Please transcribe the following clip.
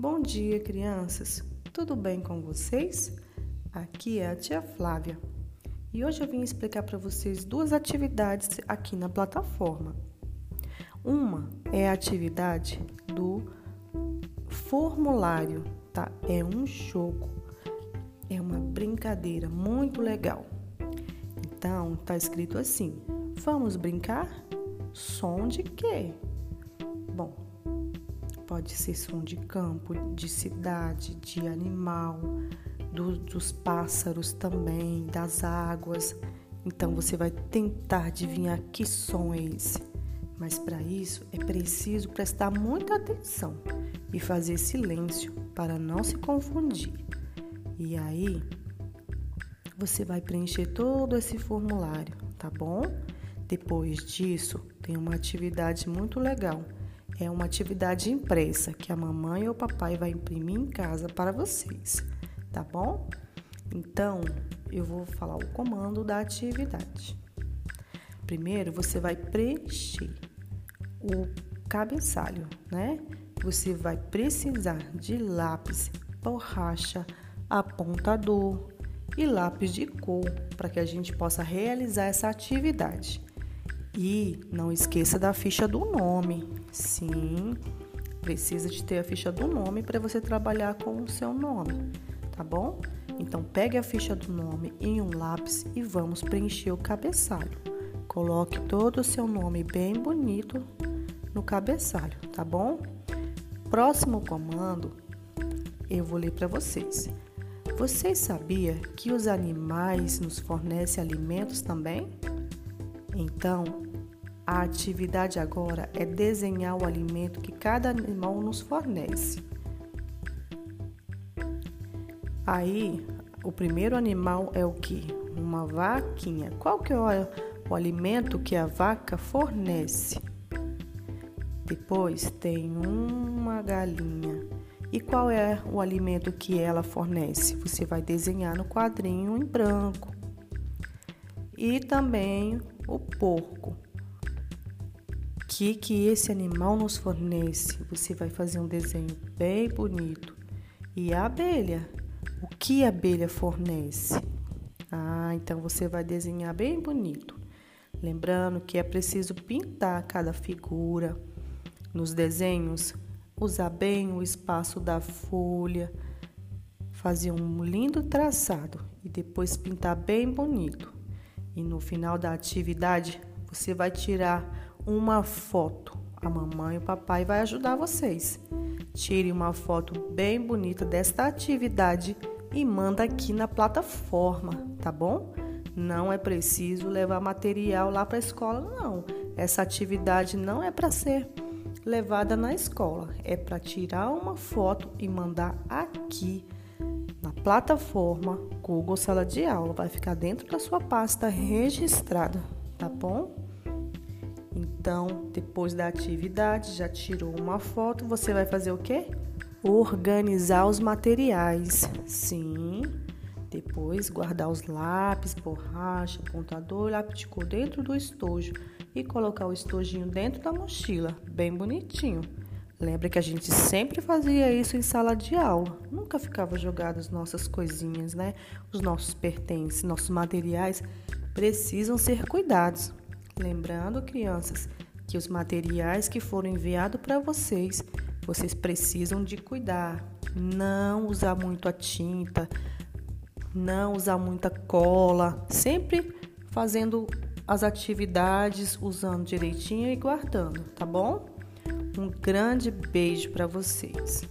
Bom dia, crianças. Tudo bem com vocês? Aqui é a tia Flávia. E hoje eu vim explicar para vocês duas atividades aqui na plataforma. Uma é a atividade do formulário, tá? É um jogo. É uma brincadeira muito legal. Então, tá escrito assim: Vamos brincar? Som de quê? Bom, pode ser som de campo, de cidade, de animal, do, dos pássaros também, das águas. Então você vai tentar adivinhar que som é esse. Mas para isso é preciso prestar muita atenção e fazer silêncio para não se confundir. E aí você vai preencher todo esse formulário, tá bom? Depois disso, tem uma atividade muito legal. É uma atividade impressa que a mamãe ou o papai vai imprimir em casa para vocês, tá bom? Então, eu vou falar o comando da atividade. Primeiro, você vai preencher o cabeçalho, né? Você vai precisar de lápis, borracha, apontador, e lápis de cor para que a gente possa realizar essa atividade. E não esqueça da ficha do nome. Sim, precisa de ter a ficha do nome para você trabalhar com o seu nome, tá bom? Então pegue a ficha do nome em um lápis e vamos preencher o cabeçalho. Coloque todo o seu nome bem bonito no cabeçalho, tá bom? Próximo comando eu vou ler para vocês. Vocês sabiam que os animais nos fornecem alimentos também? Então, a atividade agora é desenhar o alimento que cada animal nos fornece. Aí, o primeiro animal é o que? Uma vaquinha. Qual que é o, o alimento que a vaca fornece? Depois tem uma galinha. E qual é o alimento que ela fornece? Você vai desenhar no quadrinho em branco. E também o porco. Que, que esse animal nos fornece? Você vai fazer um desenho bem bonito. E a abelha? O que a abelha fornece? Ah, então você vai desenhar bem bonito. Lembrando que é preciso pintar cada figura nos desenhos usar bem o espaço da folha, fazer um lindo traçado e depois pintar bem bonito. E no final da atividade, você vai tirar uma foto. A mamãe e o papai vai ajudar vocês. Tire uma foto bem bonita desta atividade e manda aqui na plataforma, tá bom? Não é preciso levar material lá para a escola, não. Essa atividade não é para ser levada na escola. É para tirar uma foto e mandar aqui na plataforma Google Sala de Aula. Vai ficar dentro da sua pasta registrada, tá bom? Então, depois da atividade, já tirou uma foto, você vai fazer o quê? Organizar os materiais. Sim. Depois, guardar os lápis, borracha, apontador, lápis de cor dentro do estojo e colocar o estojinho dentro da mochila, bem bonitinho. Lembra que a gente sempre fazia isso em sala de aula. Nunca ficava jogado as nossas coisinhas, né? Os nossos pertences, nossos materiais precisam ser cuidados. Lembrando, crianças, que os materiais que foram enviados para vocês, vocês precisam de cuidar. Não usar muito a tinta, não usar muita cola, sempre fazendo as atividades, usando direitinho e guardando, tá bom? Um grande beijo para vocês.